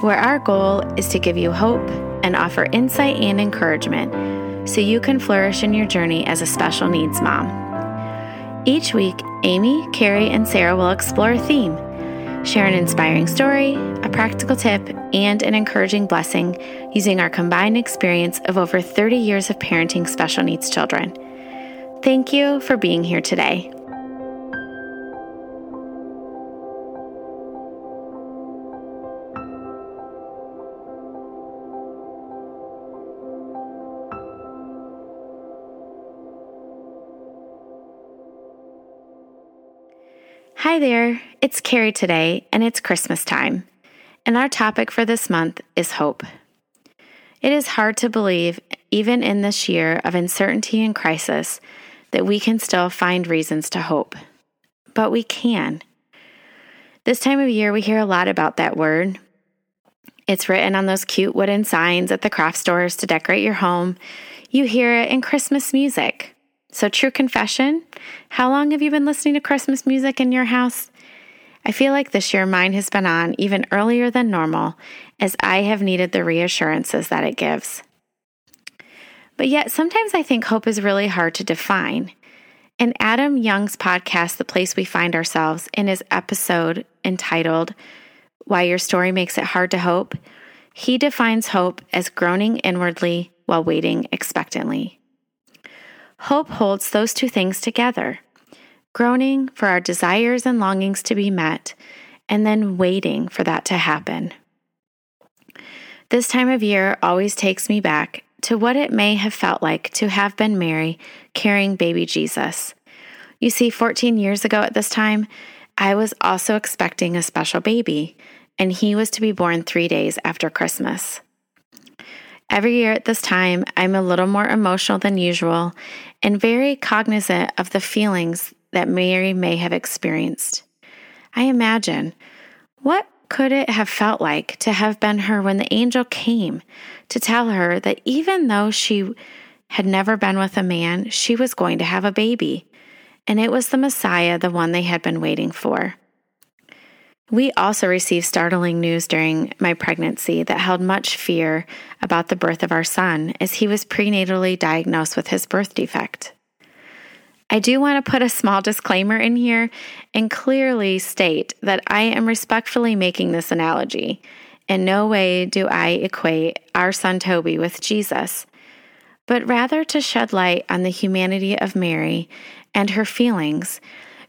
Where our goal is to give you hope and offer insight and encouragement so you can flourish in your journey as a special needs mom. Each week, Amy, Carrie, and Sarah will explore a theme, share an inspiring story, a practical tip, and an encouraging blessing using our combined experience of over 30 years of parenting special needs children. Thank you for being here today. Hi there, it's Carrie today, and it's Christmas time. And our topic for this month is hope. It is hard to believe, even in this year of uncertainty and crisis, that we can still find reasons to hope. But we can. This time of year, we hear a lot about that word. It's written on those cute wooden signs at the craft stores to decorate your home. You hear it in Christmas music. So, true confession how long have you been listening to Christmas music in your house? I feel like this year mine has been on even earlier than normal, as I have needed the reassurances that it gives. But yet, sometimes I think hope is really hard to define. In Adam Young's podcast, The Place We Find Ourselves, in his episode entitled Why Your Story Makes It Hard to Hope, he defines hope as groaning inwardly while waiting expectantly. Hope holds those two things together groaning for our desires and longings to be met, and then waiting for that to happen. This time of year always takes me back to what it may have felt like to have been Mary carrying baby Jesus. You see, 14 years ago at this time, I was also expecting a special baby, and he was to be born three days after Christmas. Every year at this time, I'm a little more emotional than usual and very cognizant of the feelings that Mary may have experienced. I imagine what could it have felt like to have been her when the angel came to tell her that even though she had never been with a man, she was going to have a baby, and it was the Messiah, the one they had been waiting for. We also received startling news during my pregnancy that held much fear about the birth of our son, as he was prenatally diagnosed with his birth defect. I do want to put a small disclaimer in here and clearly state that I am respectfully making this analogy. In no way do I equate our son Toby with Jesus, but rather to shed light on the humanity of Mary and her feelings,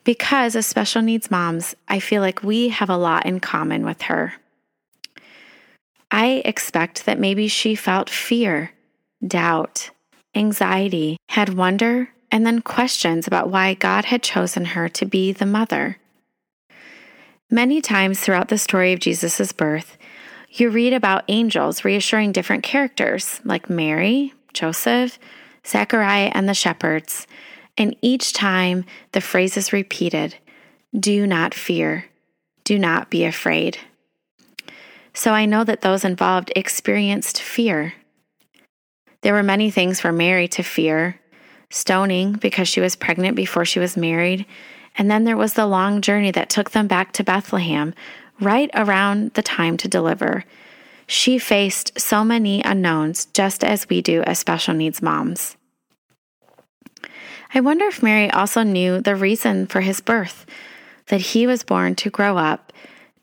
because as special needs moms, I feel like we have a lot in common with her. I expect that maybe she felt fear, doubt, anxiety, had wonder, and then questions about why God had chosen her to be the mother. Many times throughout the story of Jesus' birth, you read about angels reassuring different characters like Mary, Joseph, Zechariah, and the shepherds. And each time the phrase is repeated do not fear, do not be afraid. So I know that those involved experienced fear. There were many things for Mary to fear stoning because she was pregnant before she was married. And then there was the long journey that took them back to Bethlehem right around the time to deliver. She faced so many unknowns, just as we do as special needs moms. I wonder if Mary also knew the reason for his birth that he was born to grow up,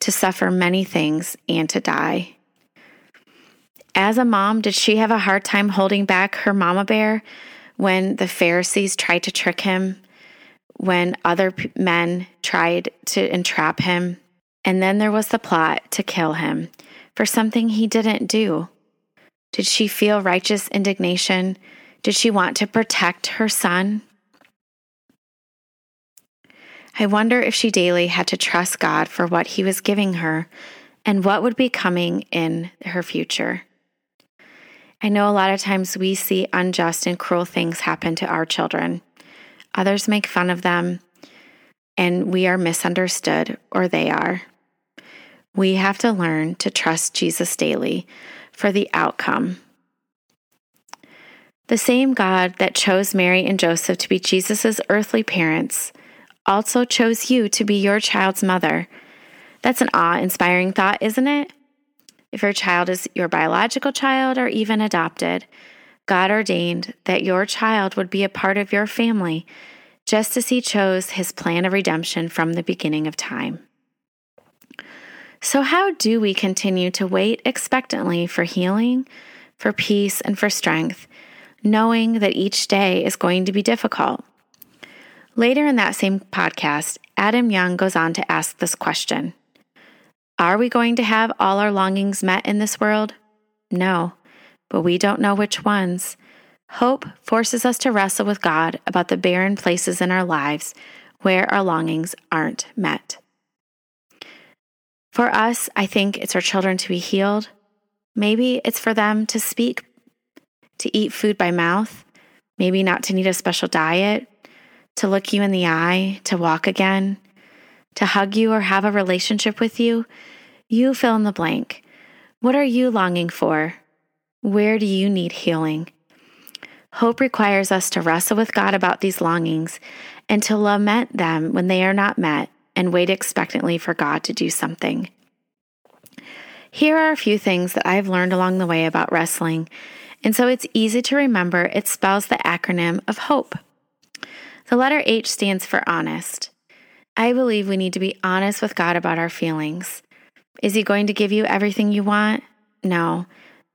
to suffer many things, and to die. As a mom, did she have a hard time holding back her mama bear when the Pharisees tried to trick him, when other men tried to entrap him. And then there was the plot to kill him for something he didn't do. Did she feel righteous indignation? Did she want to protect her son? I wonder if she daily had to trust God for what he was giving her and what would be coming in her future. I know a lot of times we see unjust and cruel things happen to our children. Others make fun of them, and we are misunderstood, or they are. We have to learn to trust Jesus daily for the outcome. The same God that chose Mary and Joseph to be Jesus' earthly parents also chose you to be your child's mother. That's an awe inspiring thought, isn't it? If your child is your biological child or even adopted, God ordained that your child would be a part of your family just as He chose His plan of redemption from the beginning of time. So, how do we continue to wait expectantly for healing, for peace, and for strength, knowing that each day is going to be difficult? Later in that same podcast, Adam Young goes on to ask this question Are we going to have all our longings met in this world? No, but we don't know which ones. Hope forces us to wrestle with God about the barren places in our lives where our longings aren't met. For us, I think it's our children to be healed. Maybe it's for them to speak, to eat food by mouth, maybe not to need a special diet, to look you in the eye, to walk again, to hug you or have a relationship with you. You fill in the blank. What are you longing for? Where do you need healing? Hope requires us to wrestle with God about these longings and to lament them when they are not met and wait expectantly for God to do something. Here are a few things that I've learned along the way about wrestling, and so it's easy to remember it spells the acronym of HOPE. The letter H stands for honest. I believe we need to be honest with God about our feelings. Is He going to give you everything you want? No.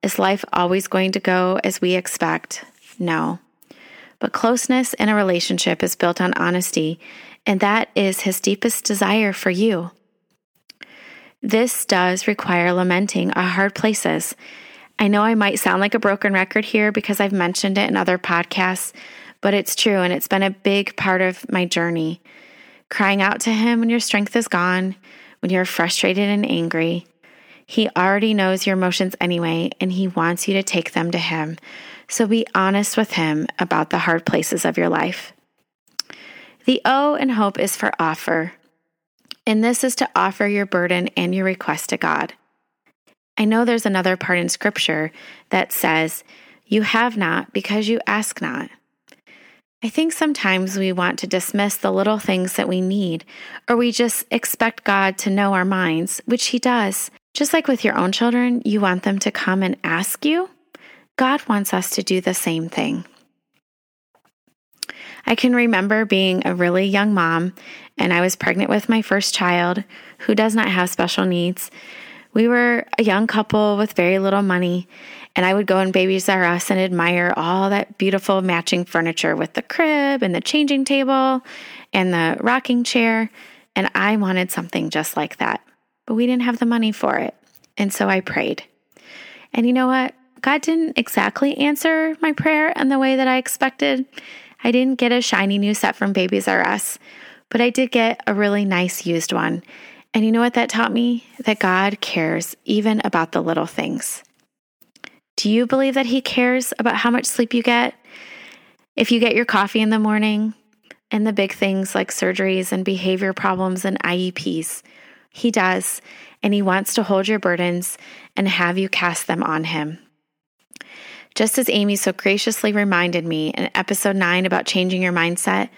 Is life always going to go as we expect? No. But closeness in a relationship is built on honesty, and that is his deepest desire for you. This does require lamenting our hard places. I know I might sound like a broken record here because I've mentioned it in other podcasts, but it's true and it's been a big part of my journey. Crying out to Him when your strength is gone, when you're frustrated and angry. He already knows your emotions anyway, and He wants you to take them to Him. So be honest with Him about the hard places of your life. The O in hope is for offer, and this is to offer your burden and your request to God. I know there's another part in Scripture that says, You have not because you ask not. I think sometimes we want to dismiss the little things that we need, or we just expect God to know our minds, which He does. Just like with your own children, you want them to come and ask you. God wants us to do the same thing. I can remember being a really young mom, and I was pregnant with my first child who does not have special needs. We were a young couple with very little money, and I would go in Babies R Us and admire all that beautiful matching furniture with the crib and the changing table and the rocking chair. And I wanted something just like that, but we didn't have the money for it. And so I prayed. And you know what? God didn't exactly answer my prayer in the way that I expected. I didn't get a shiny new set from Babies R Us, but I did get a really nice used one. And you know what that taught me? That God cares even about the little things. Do you believe that He cares about how much sleep you get? If you get your coffee in the morning and the big things like surgeries and behavior problems and IEPs, He does. And He wants to hold your burdens and have you cast them on Him. Just as Amy so graciously reminded me in episode 9 about changing your mindset,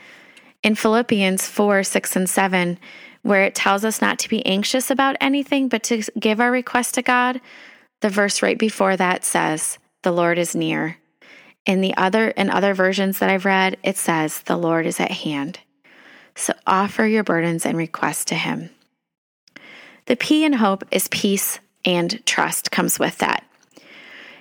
in Philippians 4 6 and 7, where it tells us not to be anxious about anything, but to give our request to God, the verse right before that says, The Lord is near. In the other in other versions that I've read, it says, The Lord is at hand. So offer your burdens and requests to him. The P in hope is peace and trust comes with that.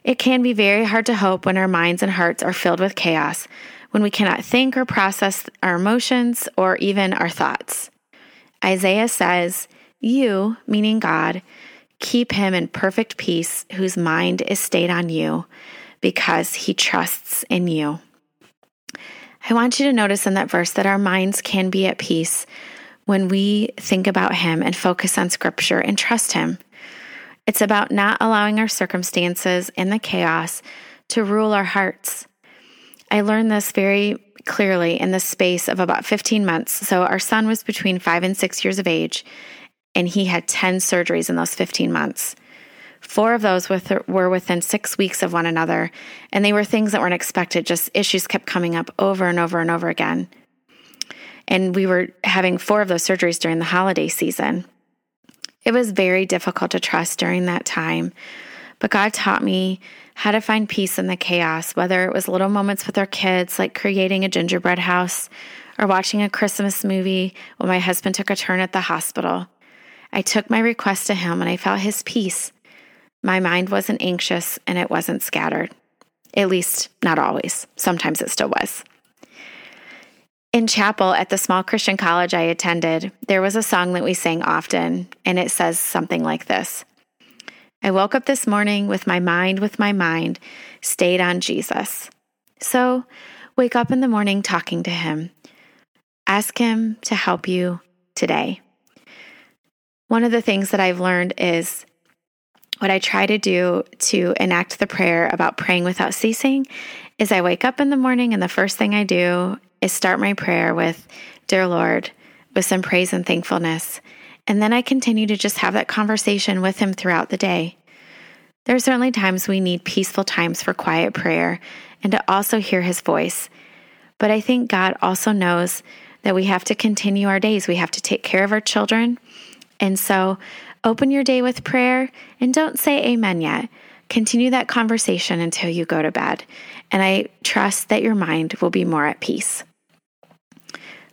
It can be very hard to hope when our minds and hearts are filled with chaos, when we cannot think or process our emotions or even our thoughts. Isaiah says, You, meaning God, keep him in perfect peace whose mind is stayed on you because he trusts in you. I want you to notice in that verse that our minds can be at peace when we think about him and focus on scripture and trust him. It's about not allowing our circumstances and the chaos to rule our hearts. I learned this very clearly in the space of about 15 months. So, our son was between five and six years of age, and he had 10 surgeries in those 15 months. Four of those were within six weeks of one another, and they were things that weren't expected, just issues kept coming up over and over and over again. And we were having four of those surgeries during the holiday season. It was very difficult to trust during that time, but God taught me how to find peace in the chaos, whether it was little moments with our kids, like creating a gingerbread house, or watching a Christmas movie when my husband took a turn at the hospital. I took my request to him and I felt his peace. My mind wasn't anxious and it wasn't scattered. At least, not always. Sometimes it still was. In chapel at the small Christian college I attended, there was a song that we sang often, and it says something like this I woke up this morning with my mind, with my mind, stayed on Jesus. So wake up in the morning talking to Him. Ask Him to help you today. One of the things that I've learned is what I try to do to enact the prayer about praying without ceasing is I wake up in the morning and the first thing I do is start my prayer with, Dear Lord, with some praise and thankfulness. And then I continue to just have that conversation with Him throughout the day. There are certainly times we need peaceful times for quiet prayer and to also hear His voice. But I think God also knows that we have to continue our days. We have to take care of our children. And so open your day with prayer and don't say amen yet. Continue that conversation until you go to bed. And I trust that your mind will be more at peace.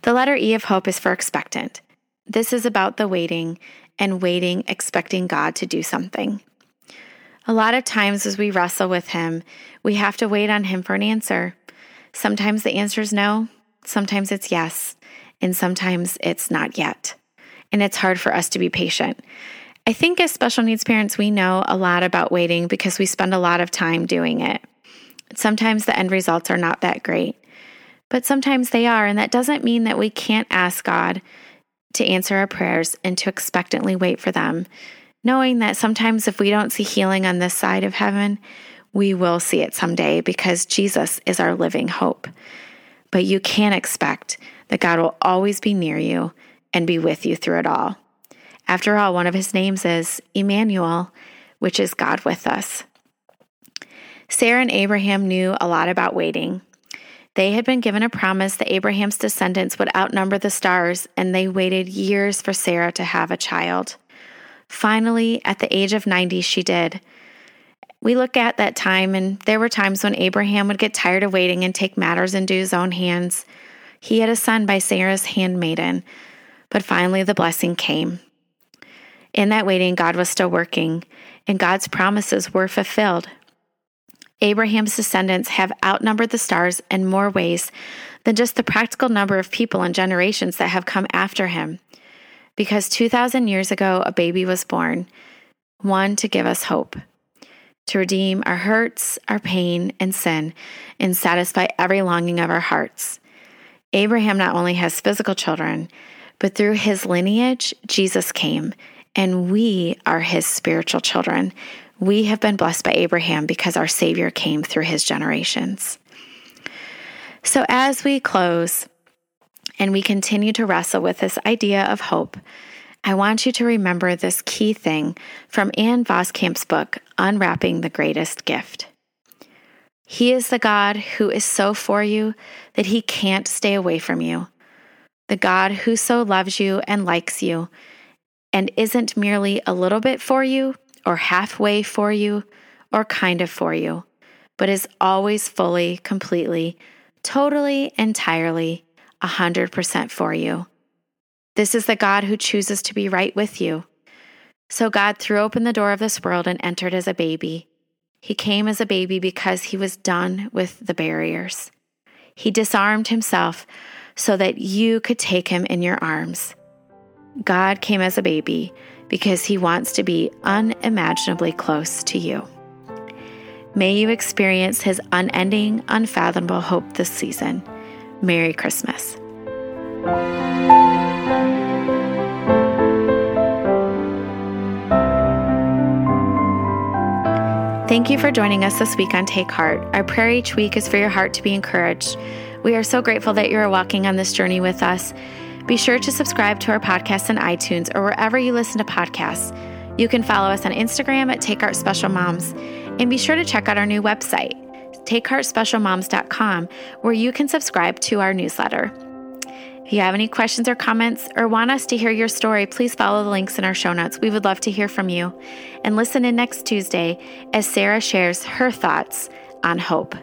The letter E of hope is for expectant. This is about the waiting and waiting, expecting God to do something. A lot of times, as we wrestle with Him, we have to wait on Him for an answer. Sometimes the answer is no, sometimes it's yes, and sometimes it's not yet. And it's hard for us to be patient. I think as special needs parents, we know a lot about waiting because we spend a lot of time doing it. Sometimes the end results are not that great but sometimes they are. And that doesn't mean that we can't ask God to answer our prayers and to expectantly wait for them, knowing that sometimes if we don't see healing on this side of heaven, we will see it someday because Jesus is our living hope. But you can expect that God will always be near you and be with you through it all. After all, one of his names is Emmanuel, which is God with us. Sarah and Abraham knew a lot about waiting. They had been given a promise that Abraham's descendants would outnumber the stars, and they waited years for Sarah to have a child. Finally, at the age of 90, she did. We look at that time, and there were times when Abraham would get tired of waiting and take matters into his own hands. He had a son by Sarah's handmaiden, but finally the blessing came. In that waiting, God was still working, and God's promises were fulfilled. Abraham's descendants have outnumbered the stars in more ways than just the practical number of people and generations that have come after him. Because 2,000 years ago, a baby was born, one to give us hope, to redeem our hurts, our pain, and sin, and satisfy every longing of our hearts. Abraham not only has physical children, but through his lineage, Jesus came, and we are his spiritual children. We have been blessed by Abraham because our Savior came through his generations. So, as we close and we continue to wrestle with this idea of hope, I want you to remember this key thing from Ann Voskamp's book, Unwrapping the Greatest Gift. He is the God who is so for you that he can't stay away from you. The God who so loves you and likes you and isn't merely a little bit for you, or halfway for you or kind of for you, but is always fully, completely, totally, entirely, 100% for you. This is the God who chooses to be right with you. So God threw open the door of this world and entered as a baby. He came as a baby because he was done with the barriers. He disarmed himself so that you could take him in your arms. God came as a baby because He wants to be unimaginably close to you. May you experience His unending, unfathomable hope this season. Merry Christmas. Thank you for joining us this week on Take Heart. Our prayer each week is for your heart to be encouraged. We are so grateful that you are walking on this journey with us. Be sure to subscribe to our podcast on iTunes or wherever you listen to podcasts. You can follow us on Instagram at Take Special Moms, and be sure to check out our new website, takeheartspecialmoms.com, where you can subscribe to our newsletter. If you have any questions or comments or want us to hear your story, please follow the links in our show notes. We would love to hear from you. And listen in next Tuesday as Sarah shares her thoughts on hope.